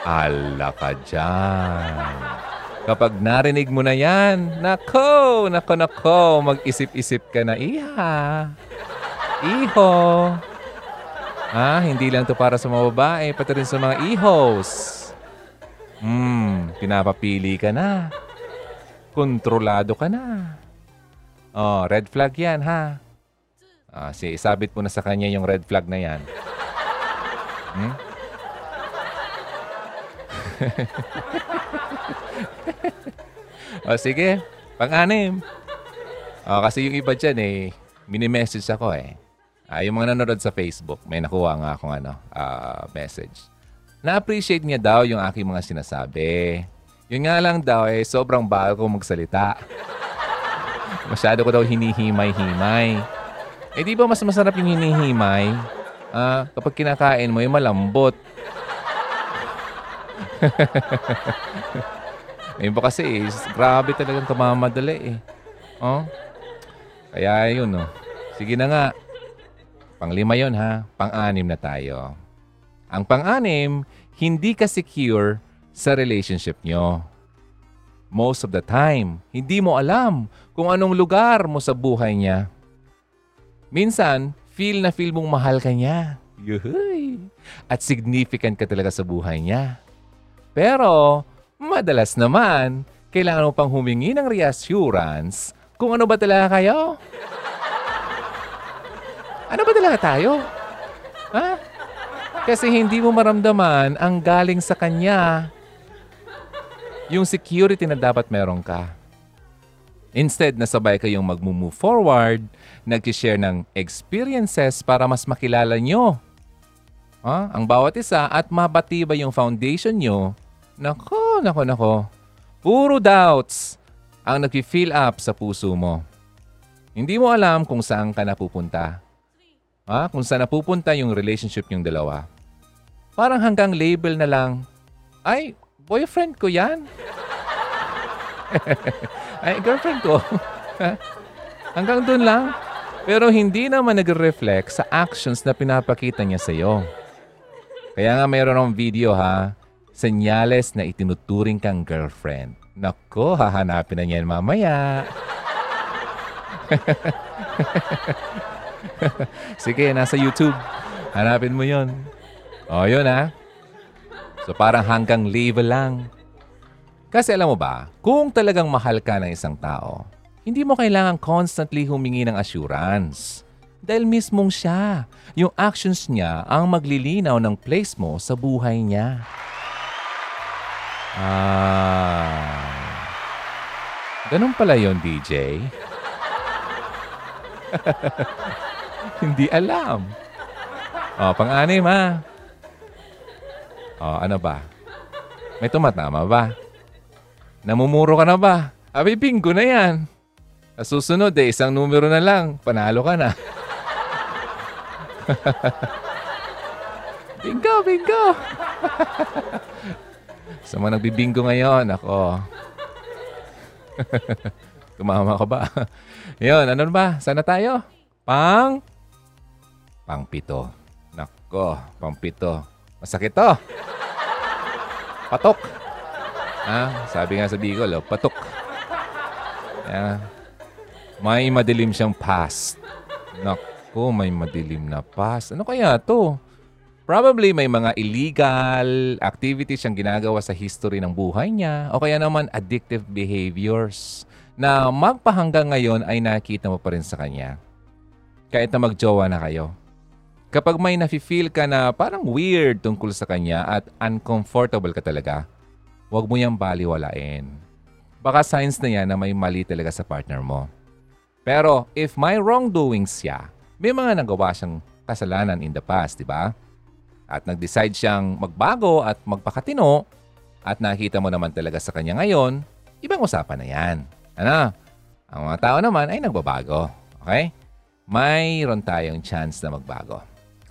Ala ka dyan. Kapag narinig mo na yan, nako, nako, nako, mag-isip-isip ka na, iha. Iho. Ah, hindi lang to para sa mga babae, pati rin sa mga ihos. Hmm, pinapapili ka na. Kontrolado ka na. Oh, red flag yan, ha? Ah, si isabit mo na sa kanya yung red flag na yan. Hmm? o sige, pang-anim. O, kasi yung iba dyan eh, mini-message ako eh. Ah, yung mga nanonood sa Facebook, may nakuha nga akong ano, ah, message. Na-appreciate niya daw yung aking mga sinasabi. Yun nga lang daw eh, sobrang bago kong magsalita. Masyado ko daw hinihimay-himay. Eh di ba mas masarap yung hinihimay? Ah, kapag kinakain mo, yung malambot. Ngayon ba kasi, eh, grabe talagang kamamadali eh. Oh? Kaya yun, oh. Sige na nga. Panglima yun, ha? Pang-anim na tayo. Ang pang-anim, hindi ka secure sa relationship nyo. Most of the time, hindi mo alam kung anong lugar mo sa buhay niya. Minsan, feel na feel mong mahal ka niya. Yuhuy! At significant ka talaga sa buhay niya. Pero, madalas naman, kailangan mo pang humingi ng reassurance kung ano ba talaga kayo. Ano ba talaga tayo? Ha? Kasi hindi mo maramdaman ang galing sa kanya yung security na dapat meron ka. Instead, nasabay kayong mag-move forward, nag-share ng experiences para mas makilala nyo ha? ang bawat isa at mabatiba yung foundation nyo. Nako, nako, nako. Puro doubts ang nag-fill up sa puso mo. Hindi mo alam kung saan ka napupunta. Ha? Kung saan napupunta yung relationship yung dalawa. Parang hanggang label na lang, ay, boyfriend ko yan. ay, girlfriend ko. hanggang dun lang. Pero hindi naman nag-reflect sa actions na pinapakita niya sa'yo. Kaya nga mayroon akong video ha, senyales na itinuturing kang girlfriend. Nako, hahanapin na niyan mamaya. Sige, nasa YouTube. Hanapin mo yon. O, yun ha. So parang hanggang level lang. Kasi alam mo ba, kung talagang mahal ka ng isang tao, hindi mo kailangan constantly humingi ng assurance. Dahil mismong siya, yung actions niya ang maglilinaw ng place mo sa buhay niya. Ah. Ganun pala yon DJ. Hindi alam. Oh, pang-anim ha. Oh, ano ba? May tumatama ba? Namumuro ka na ba? Abi, bingo na yan. Sa susunod eh, isang numero na lang. Panalo ka na. bingo, bingo. Sa mga nagbibingo ngayon, ako. Tumama ka ba? Yun, ano ba? Sana tayo? Pang? Pang pito. Nako, pang pito. Masakit to. Patok. Ah, sabi nga sa Bicol, oh, patok. Yeah. May madilim siyang past. Nako, may madilim na past. Ano kaya to? Probably may mga illegal activities siyang ginagawa sa history ng buhay niya o kaya naman addictive behaviors na magpahanggang ngayon ay nakita mo pa rin sa kanya. Kahit na magjowa na kayo. Kapag may nafe-feel ka na parang weird tungkol sa kanya at uncomfortable ka talaga, huwag mo niyang baliwalain. Baka signs na yan na may mali talaga sa partner mo. Pero if may wrongdoings siya, may mga nagawa siyang kasalanan in the past, di ba? At nag-decide siyang magbago at magpakatino at nakita mo naman talaga sa kanya ngayon, ibang usapan na yan. Ano? Ang mga tao naman ay nagbabago. Okay? Mayroon tayong chance na magbago.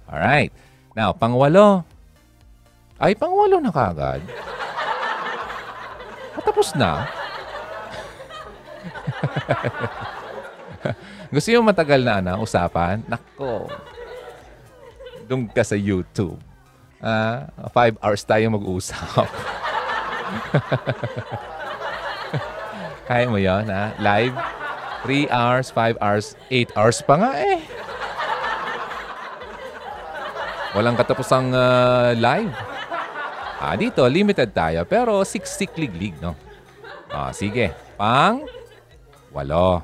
Alright. Now, pangwalo. Ay, pangwalo na kagad. Patapos na. Gusto yung matagal na ano, usapan? Nako. Doon ka sa YouTube. Ah, five hours tayo mag-usap. Kaya mo yun, ha? Live? 3 hours, 5 hours, 8 hours pa nga eh. Walang katapusang uh, live. Ah, dito, limited tayo. Pero siksik-lig-lig, no? Ah, sige. Pang walo.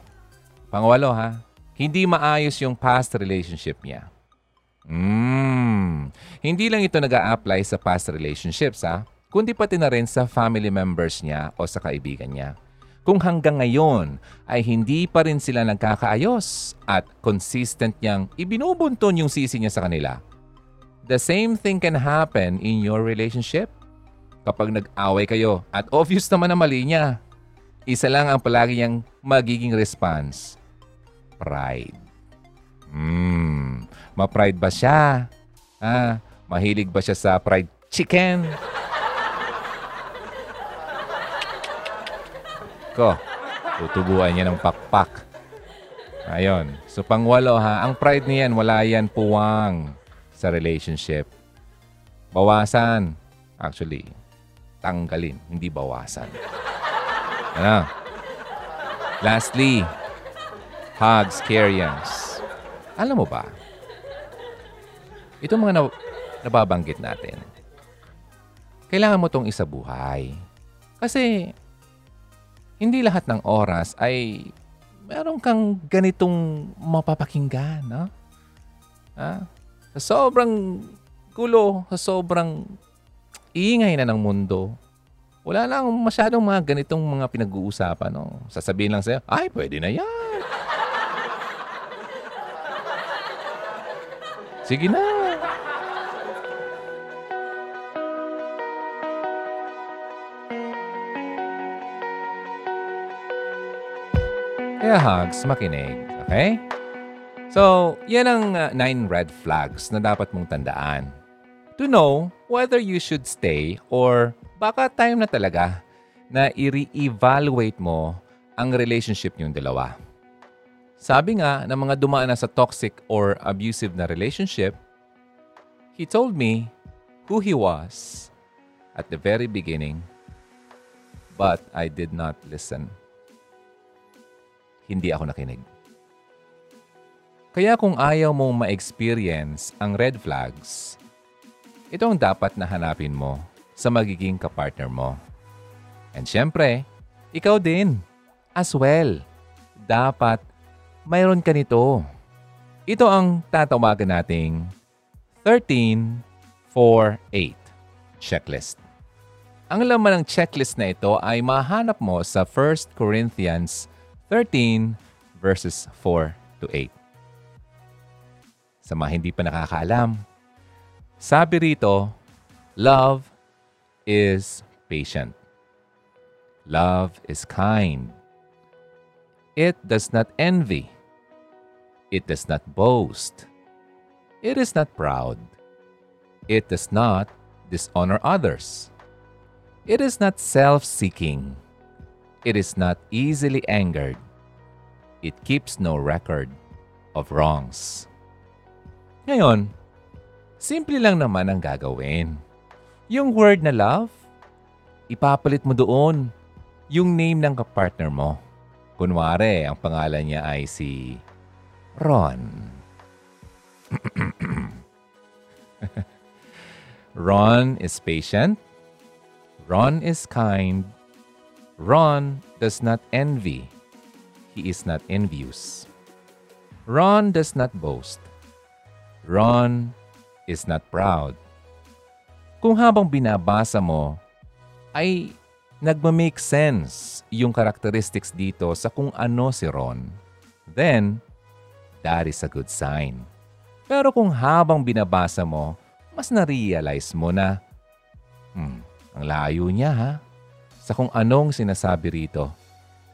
Pang walo, ha? Hindi maayos yung past relationship niya. Mm. Hindi lang ito nag apply sa past relationships, ha? Kundi pati na rin sa family members niya o sa kaibigan niya. kung hanggang ngayon ay hindi pa rin sila nagkakaayos at consistent niyang ibinubunton yung sisi niya sa kanila. The same thing can happen in your relationship. Kapag nag-away kayo at obvious naman na mali niya, isa lang ang palagi niyang magiging response. Pride. Hmm, ma-pride ba siya? Ah, mahilig ba siya sa fried chicken? Ko, tutubuan niya ng pakpak. Ayon. So pangwalo ha, ang pride niyan, wala yan puwang sa relationship. Bawasan. Actually, tanggalin, hindi bawasan. Ano? Lastly, hugs, carriers. Alam mo ba, itong mga na- nababanggit natin, kailangan mo itong isabuhay. Kasi, hindi lahat ng oras ay meron kang ganitong mapapakinggan, no? Ha? Sa sobrang gulo, sa sobrang ingay na ng mundo, wala lang masyadong mga ganitong mga pinag-uusapan, no? Sasabihin lang sa'yo, ay, pwede na yan. Sige na. Kaya hugs, makinig. Okay? So, yan ang uh, nine red flags na dapat mong tandaan. To know whether you should stay or baka time na talaga na i-re-evaluate mo ang relationship niyong dalawa. Sabi nga ng mga dumaan na sa toxic or abusive na relationship, he told me who he was at the very beginning, but I did not listen. Hindi ako nakinig. Kaya kung ayaw mong ma-experience ang red flags, ito ang dapat na hanapin mo sa magiging kapartner mo. And syempre, ikaw din, as well. Dapat mayroon ka nito. Ito ang tatawagan nating 13-4-8 checklist. Ang laman ng checklist na ito ay mahanap mo sa 1 Corinthians 13 verses 4 to 8. Sa mga hindi pa nakakaalam, sabi rito, love is patient. Love is kind. It does not envy. It does not boast. It is not proud. It does not dishonor others. It is not self seeking. It is not easily angered. It keeps no record of wrongs. Ngayon, simple lang naman ang gagawin. Yung word na love, ipapalit mo doon yung name ng kapartner mo. Kunwari, ang pangalan niya ay si Ron. Ron is patient. Ron is kind. Ron does not envy. He is not envious. Ron does not boast. Ron is not proud. Kung habang binabasa mo, ay nagma-make sense yung characteristics dito sa kung ano si Ron, then that is a good sign. Pero kung habang binabasa mo, mas na-realize mo na, hmm, ang layo niya ha, sa kung anong sinasabi rito,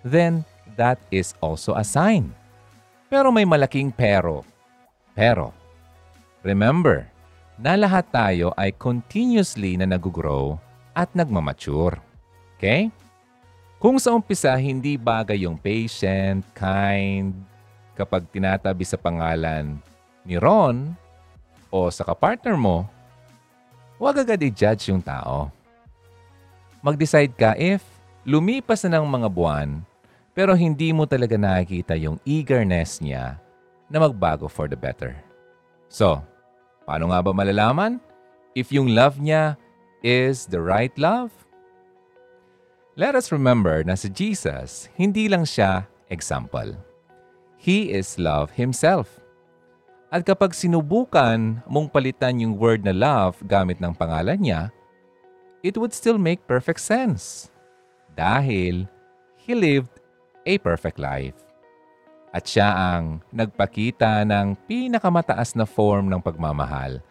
then that is also a sign. Pero may malaking pero. Pero, remember, na lahat tayo ay continuously na nag-grow at nagmamature. Okay? Kung sa umpisa hindi bagay yung patient, kind, kapag tinatabi sa pangalan ni Ron o sa kapartner mo, huwag agad i-judge yung tao. Mag-decide ka if lumipas na ng mga buwan pero hindi mo talaga nakikita yung eagerness niya na magbago for the better. So, paano nga ba malalaman if yung love niya is the right love? Let us remember na si Jesus, hindi lang siya example. He is love himself. At kapag sinubukan mong palitan yung word na love gamit ng pangalan niya, it would still make perfect sense. Dahil He lived a perfect life. At siya ang nagpakita ng pinakamataas na form ng pagmamahal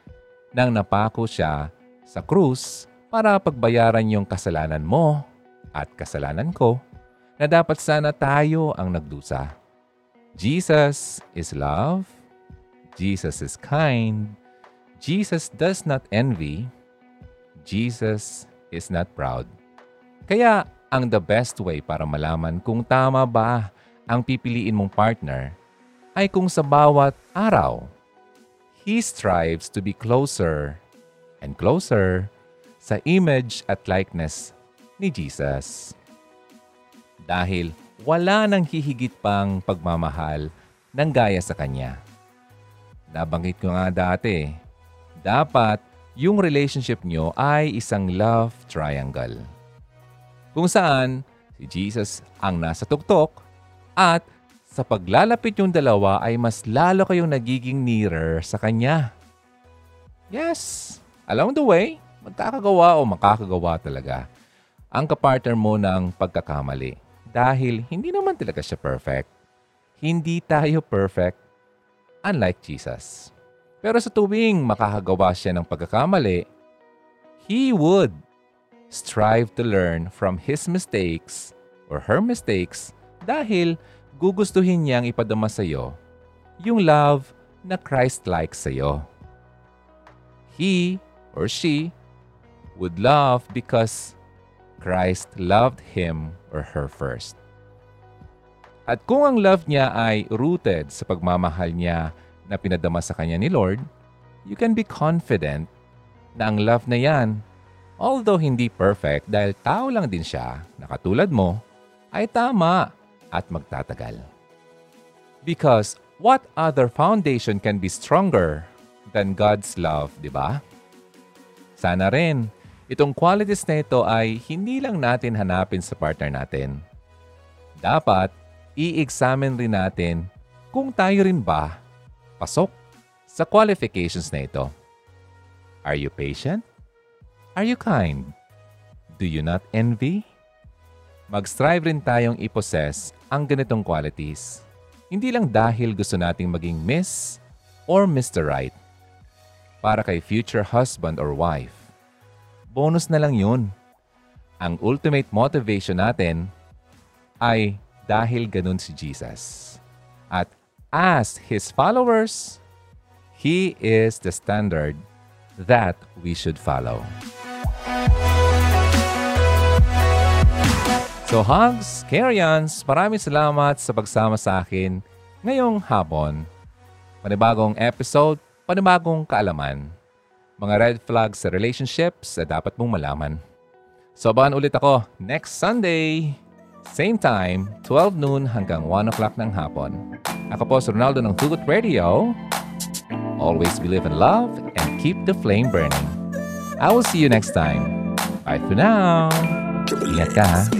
nang napako siya sa krus para pagbayaran yung kasalanan mo at kasalanan ko na dapat sana tayo ang nagdusa. Jesus is love. Jesus is kind. Jesus does not envy. Jesus is not proud. Kaya ang the best way para malaman kung tama ba ang pipiliin mong partner ay kung sa bawat araw, he strives to be closer and closer sa image at likeness ni Jesus. Dahil wala nang hihigit pang pagmamahal ng gaya sa Kanya. Nabanggit ko nga dati, dapat yung relationship nyo ay isang love triangle. Kung saan si Jesus ang nasa tuktok at sa paglalapit yung dalawa ay mas lalo kayong nagiging nearer sa Kanya. Yes, along the way, magkakagawa o makakagawa talaga ang kapartner mo ng pagkakamali. Dahil hindi naman talaga siya perfect. Hindi tayo perfect, unlike Jesus. Pero sa tuwing makakagawa siya ng pagkakamali, he would strive to learn from his mistakes or her mistakes dahil gugustuhin niyang ipadama sa iyo yung love na Christ-like sa iyo. He or she would love because Christ loved him or her first. At kung ang love niya ay rooted sa pagmamahal niya na pinadama sa kanya ni Lord, you can be confident na ang love na yan, although hindi perfect dahil tao lang din siya na katulad mo, ay tama at magtatagal. Because what other foundation can be stronger than God's love, di ba? Sana rin, itong qualities na ito ay hindi lang natin hanapin sa partner natin. Dapat, i-examine rin natin kung tayo rin ba pasok sa qualifications na ito. Are you patient? Are you kind? Do you not envy? Mag-strive rin tayong ipossess ang ganitong qualities. Hindi lang dahil gusto nating maging Miss or Mr. Right para kay future husband or wife. Bonus na lang yun. Ang ultimate motivation natin ay dahil ganun si Jesus. At as His followers, He is the standard that we should follow. So hugs, carry-ons, maraming salamat sa pagsama sa akin ngayong hapon. Panibagong episode, panibagong kaalaman. Mga red flags sa relationships na dapat mong malaman. So abangan ulit ako next Sunday. Same time, 12 noon hanggang 1 o'clock ng hapon. Ako po si Ronaldo ng Hugot Radio. Always believe in love and keep the flame burning. I will see you next time. Bye for now. Ingat ka.